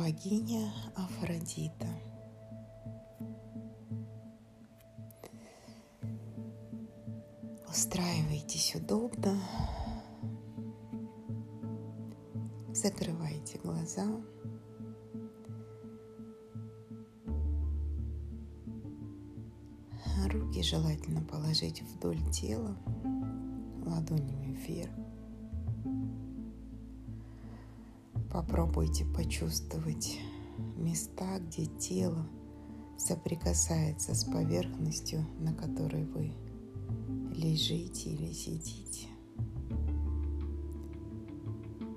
богиня Афродита. Устраивайтесь удобно, закрывайте глаза. Руки желательно положить вдоль тела, ладонями вверх. Попробуйте почувствовать места, где тело соприкасается с поверхностью, на которой вы лежите или сидите.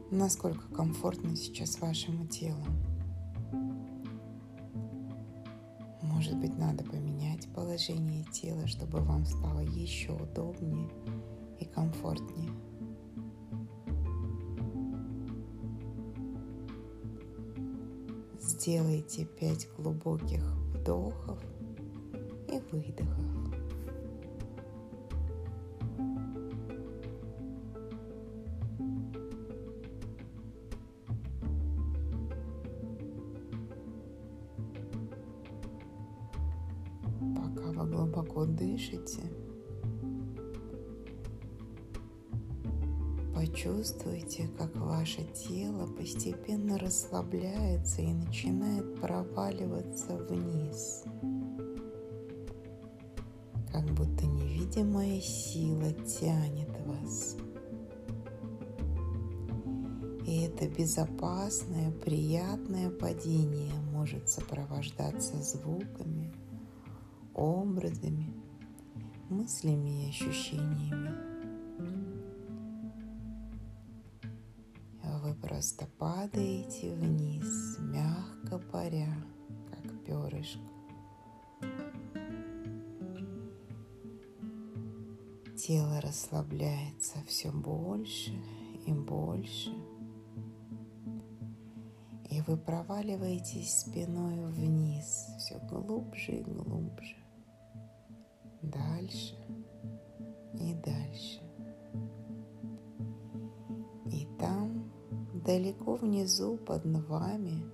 Насколько комфортно сейчас вашему телу. Может быть, надо поменять положение тела, чтобы вам стало еще удобнее и комфортнее. Сделайте пять глубоких вдохов и выдохов. Тело постепенно расслабляется и начинает проваливаться вниз. Как будто невидимая сила тянет вас. И это безопасное, приятное падение может сопровождаться звуками, образами, мыслями и ощущениями. Просто падаете вниз, мягко паря, как перышко. Тело расслабляется все больше и больше. И вы проваливаетесь спиной вниз, все глубже и глубже. Дальше и дальше. Далеко внизу под вами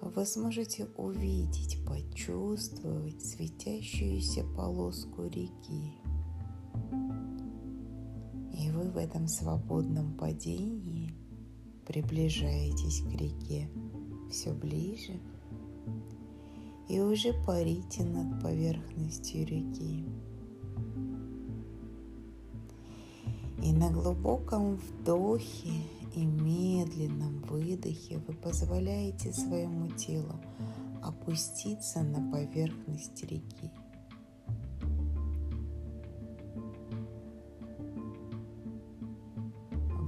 вы сможете увидеть, почувствовать светящуюся полоску реки. И вы в этом свободном падении приближаетесь к реке все ближе и уже парите над поверхностью реки. И на глубоком вдохе и медленном выдохе вы позволяете своему телу опуститься на поверхность реки.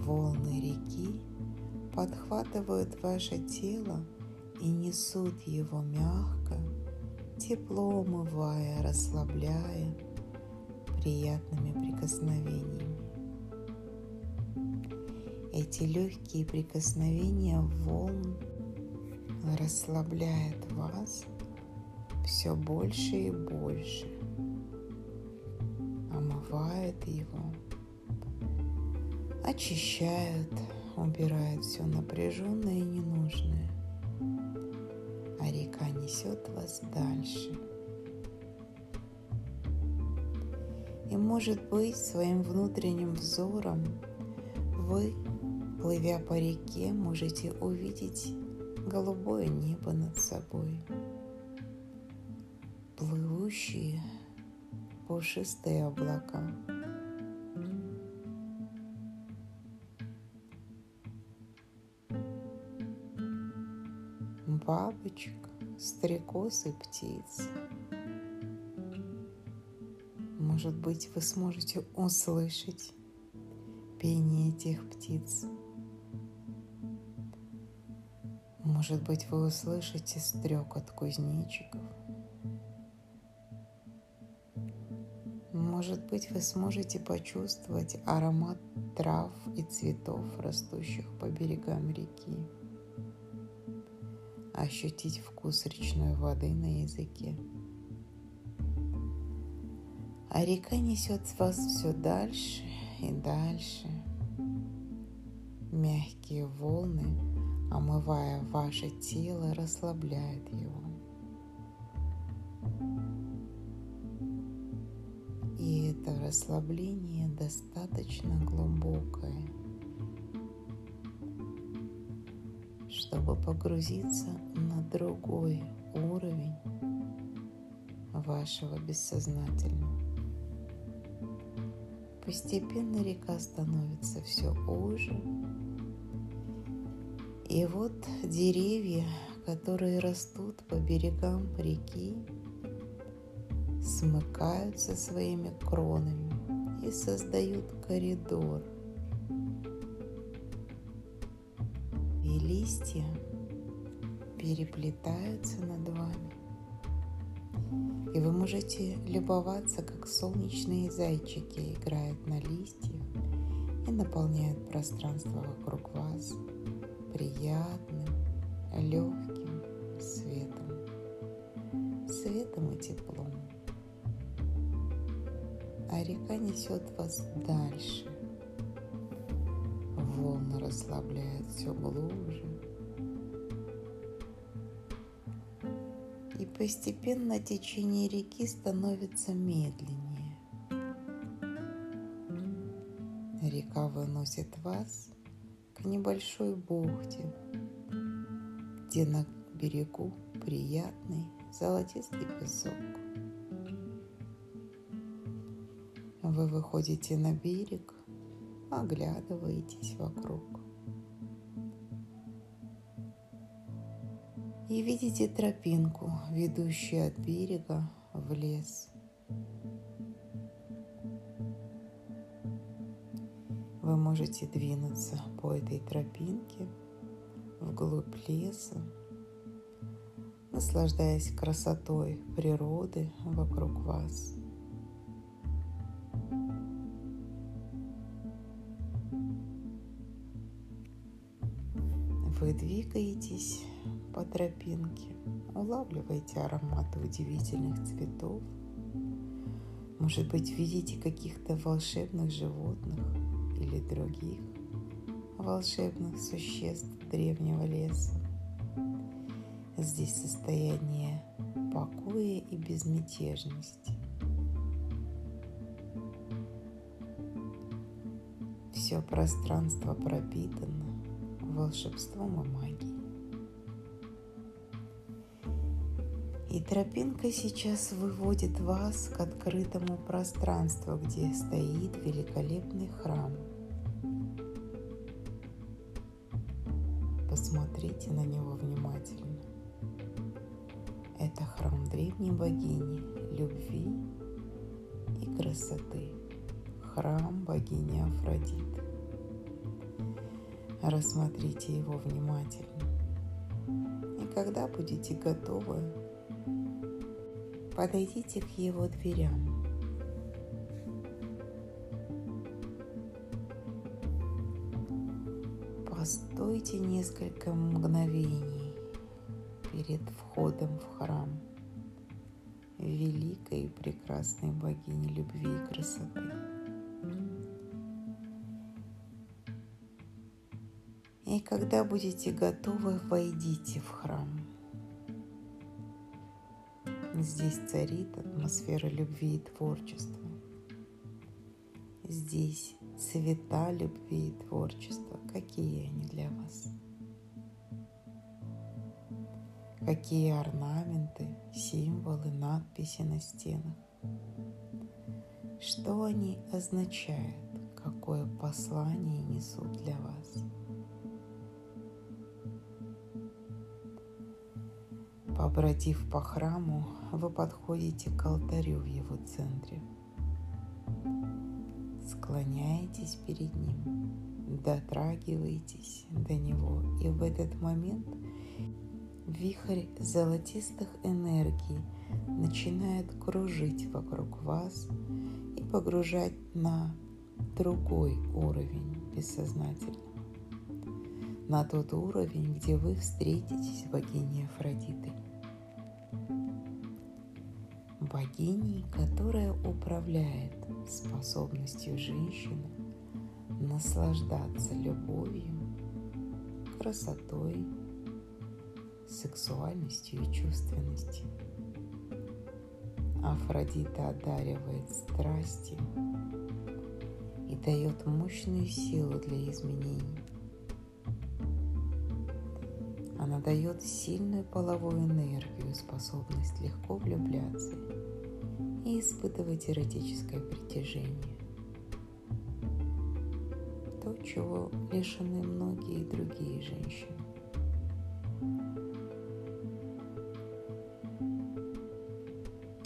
Волны реки подхватывают ваше тело и несут его мягко, тепло умывая, расслабляя приятными прикосновениями. Эти легкие прикосновения волн расслабляют вас все больше и больше, омывают его, очищают, убирают все напряженное и ненужное, а река несет вас дальше. И может быть своим внутренним взором вы Плывя по реке, можете увидеть голубое небо над собой, плывущие пушистые облака. Бабочек, стрекоз и птиц. Может быть, вы сможете услышать пение этих птиц. Может быть, вы услышите стрекот кузнечиков. Может быть, вы сможете почувствовать аромат трав и цветов, растущих по берегам реки. Ощутить вкус речной воды на языке. А река несет вас все дальше и дальше. Мягкие волны омывая ваше тело, расслабляет его. И это расслабление достаточно глубокое, чтобы погрузиться на другой уровень вашего бессознательного. Постепенно река становится все уже. И вот деревья, которые растут по берегам реки, смыкаются своими кронами и создают коридор. И листья переплетаются над вами. И вы можете любоваться, как солнечные зайчики играют на листьях и наполняют пространство вокруг вас приятным, легким светом, светом и теплом. А река несет вас дальше. Волны расслабляют все глубже, и постепенно течение реки становится медленнее. Река выносит вас небольшой бухте, где на берегу приятный золотистый песок. Вы выходите на берег, оглядываетесь вокруг. и видите тропинку, ведущую от берега в лес. Вы можете двинуться по этой тропинке вглубь леса, наслаждаясь красотой природы вокруг вас. Вы двигаетесь по тропинке, улавливаете ароматы удивительных цветов. Может быть, видите каких-то волшебных животных или других волшебных существ древнего леса. Здесь состояние покоя и безмятежности. Все пространство пропитано волшебством и магией. И тропинка сейчас выводит вас к открытому пространству, где стоит великолепный храм. Богини Афродиты. Рассмотрите его внимательно. И когда будете готовы, подойдите к его дверям. Постойте несколько мгновений перед входом в храм великой и прекрасной богини любви и красоты. Когда будете готовы, войдите в храм. Здесь царит атмосфера любви и творчества. Здесь цвета любви и творчества. Какие они для вас? Какие орнаменты, символы, надписи на стенах? Что они означают? Какое послание несут для вас? Побродив по храму, вы подходите к алтарю в его центре. Склоняетесь перед ним, дотрагиваетесь до него, и в этот момент вихрь золотистых энергий начинает кружить вокруг вас и погружать на другой уровень бессознательного на тот уровень, где вы встретитесь с богиней Афродитой богиней, которая управляет способностью женщины наслаждаться любовью, красотой, сексуальностью и чувственностью. Афродита одаривает страстью и дает мощную силу для изменений. Она дает сильную половую энергию, способность легко влюбляться и испытывать эротическое притяжение. То, чего лишены многие другие женщины.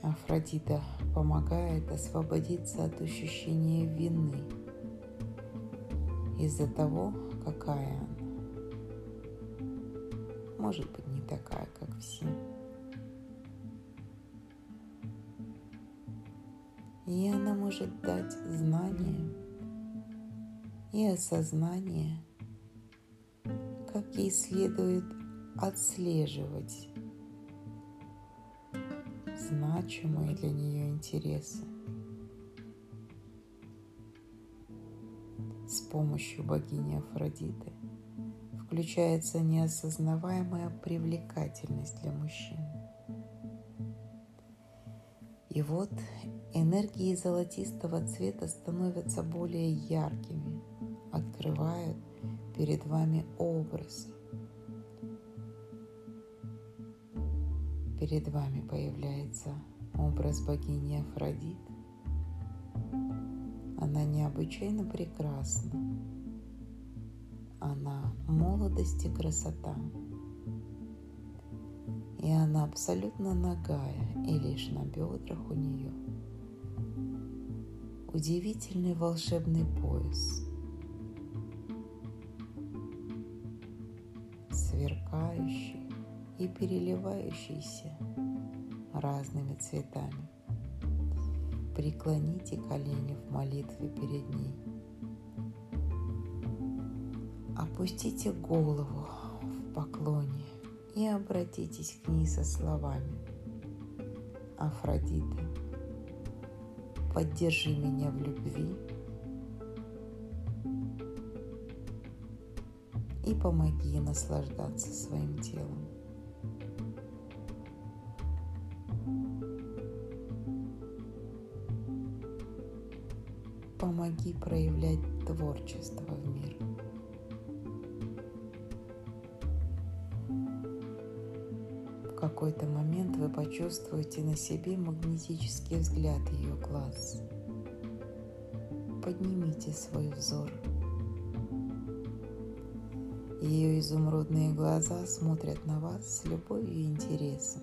Афродита помогает освободиться от ощущения вины из-за того, какая она. Может быть, не такая, как все. И она может дать знание и осознание, как ей следует отслеживать значимые для нее интересы. С помощью богини Афродиты включается неосознаваемая привлекательность для мужчин. И вот энергии золотистого цвета становятся более яркими, открывают перед вами образы, перед вами появляется образ богини Афродит. Она необычайно прекрасна. Она молодость и красота. И она абсолютно нагая, и лишь на бедрах у нее удивительный волшебный пояс, сверкающий и переливающийся разными цветами. Преклоните колени в молитве перед ней. Опустите голову в поклоне и обратитесь к ней со словами. Афродита, поддержи меня в любви и помоги наслаждаться своим телом. помоги проявлять творчество в мир. Какой-то момент вы почувствуете на себе магнетический взгляд ее глаз. Поднимите свой взор. Ее изумрудные глаза смотрят на вас с любовью и интересом.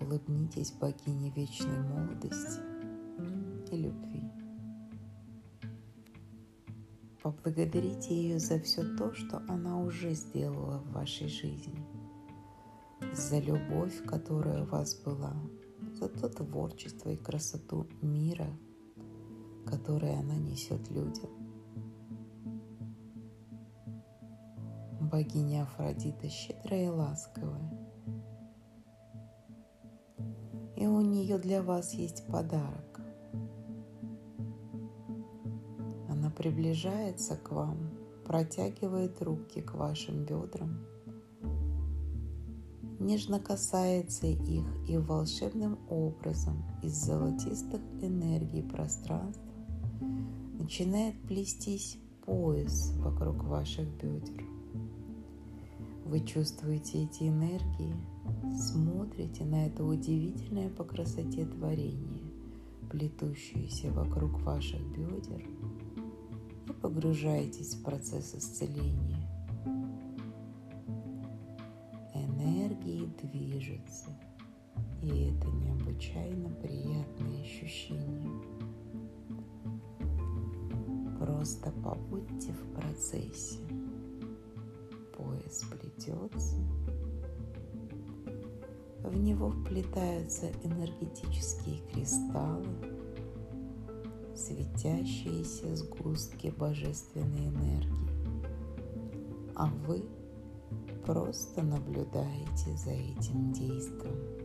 Улыбнитесь богине вечной молодости – и любви. Поблагодарите ее за все то, что она уже сделала в вашей жизни, за любовь, которая у вас была, за то творчество и красоту мира, которое она несет людям. Богиня Афродита щедрая и ласковая. И у нее для вас есть подарок приближается к вам, протягивает руки к вашим бедрам, нежно касается их и волшебным образом из золотистых энергий пространства начинает плестись пояс вокруг ваших бедер. Вы чувствуете эти энергии, смотрите на это удивительное по красоте творение, плетущееся вокруг ваших бедер – и погружаетесь в процесс исцеления. Движутся, и это необычайно приятное ощущение. Просто побудьте в процессе. Пояс плетется, в него вплетаются энергетические кристаллы, светящиеся сгустки божественной энергии, а вы просто наблюдаете за этим действием.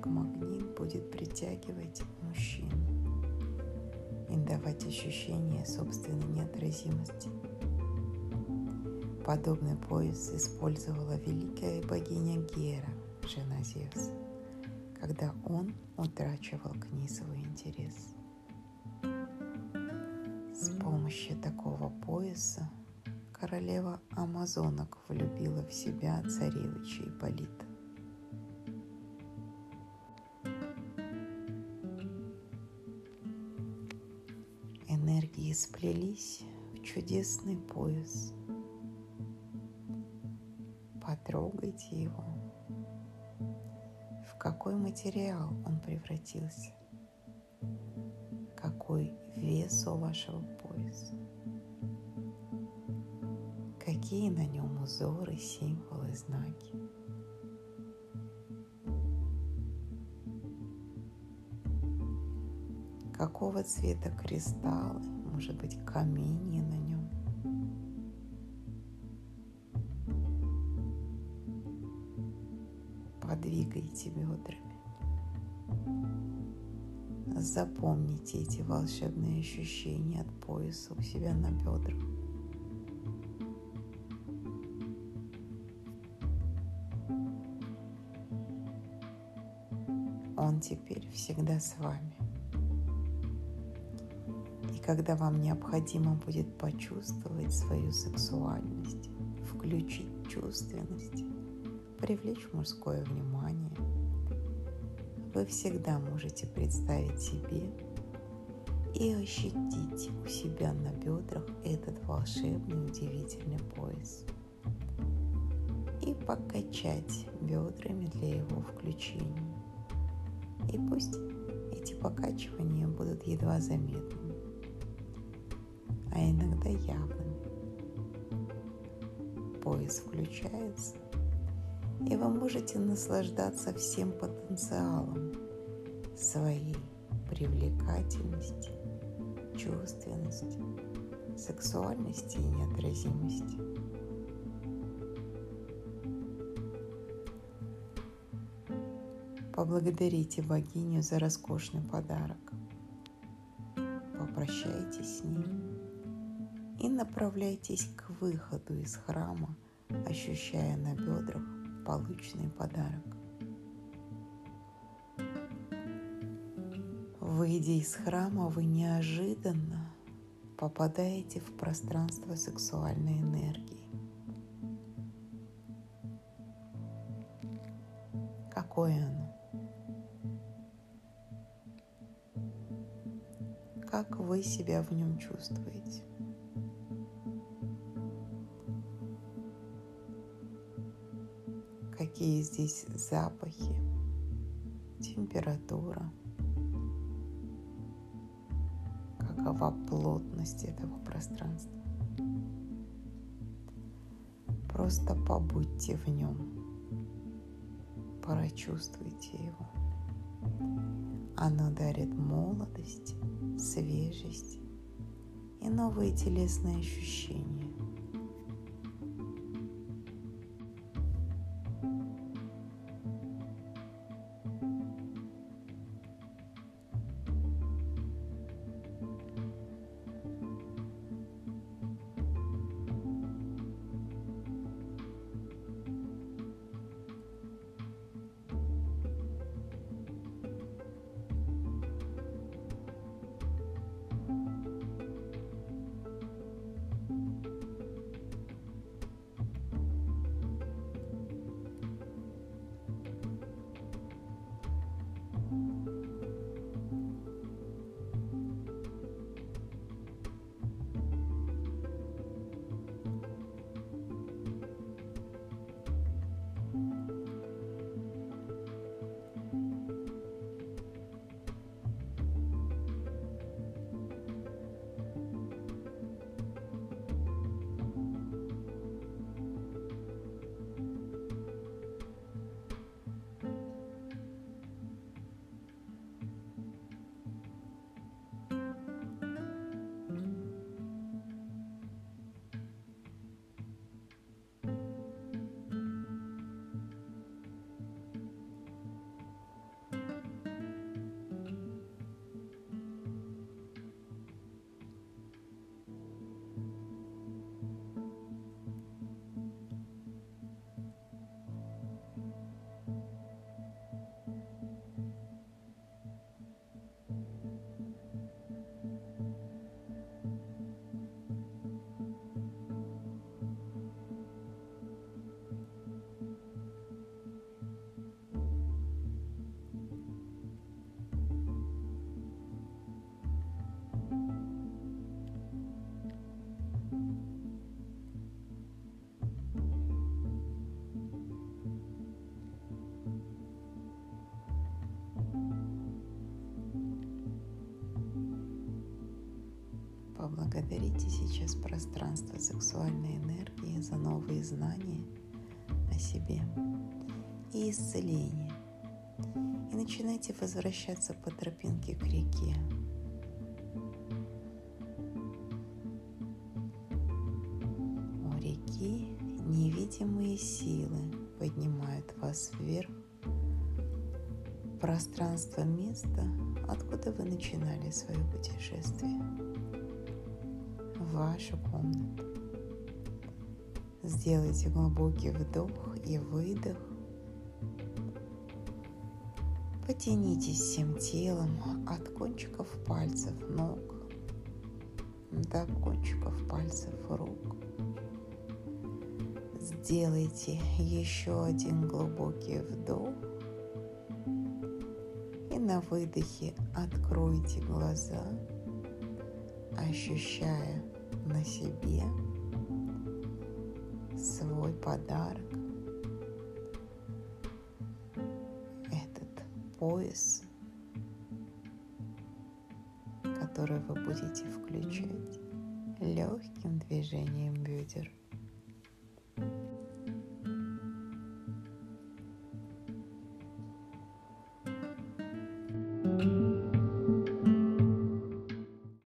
Как магнит, будет притягивать мужчин и давать ощущение собственной неотразимости. Подобный пояс использовала великая богиня Гера, жена Зевса, когда он утрачивал к ней свой интерес. С помощью такого пояса королева амазонок влюбила в себя царевича Ипполита. Сплелись в чудесный пояс. Потрогайте его. В какой материал он превратился? Какой вес у вашего пояса? какие на нем узоры, символы, знаки. Какого цвета кристаллы, может быть, камни на нем. Подвигайте бедрами. Запомните эти волшебные ощущения от пояса у себя на бедрах. Он теперь всегда с вами. Когда вам необходимо будет почувствовать свою сексуальность, включить чувственность, привлечь мужское внимание, вы всегда можете представить себе и ощутить у себя на бедрах этот волшебный удивительный пояс. И покачать бедрами для его включения. И пусть эти покачивания будут едва заметными, а иногда явными. Пояс включается, и вы можете наслаждаться всем потенциалом своей привлекательности, чувственности, сексуальности и неотразимости. Поблагодарите богиню за роскошный подарок. Попрощайтесь с ним и направляйтесь к выходу из храма, ощущая на бедрах полученный подарок. Выйдя из храма, вы неожиданно попадаете в пространство сексуальной энергии. Какое оно? как вы себя в нем чувствуете. Какие здесь запахи, температура, какова плотность этого пространства. Просто побудьте в нем, прочувствуйте его. Оно дарит молодость, свежесть и новые телесные ощущения. Поблагодарите сейчас пространство сексуальной энергии за новые знания о себе и исцеление. И начинайте возвращаться по тропинке к реке. У реки невидимые силы поднимают вас вверх пространство места, откуда вы начинали свое путешествие, вашу комнату. Сделайте глубокий вдох и выдох. Потянитесь всем телом от кончиков пальцев ног до кончиков пальцев рук. Сделайте еще один глубокий вдох на выдохе откройте глаза, ощущая на себе свой подарок. Этот пояс, который вы будете включать легким движением бедер.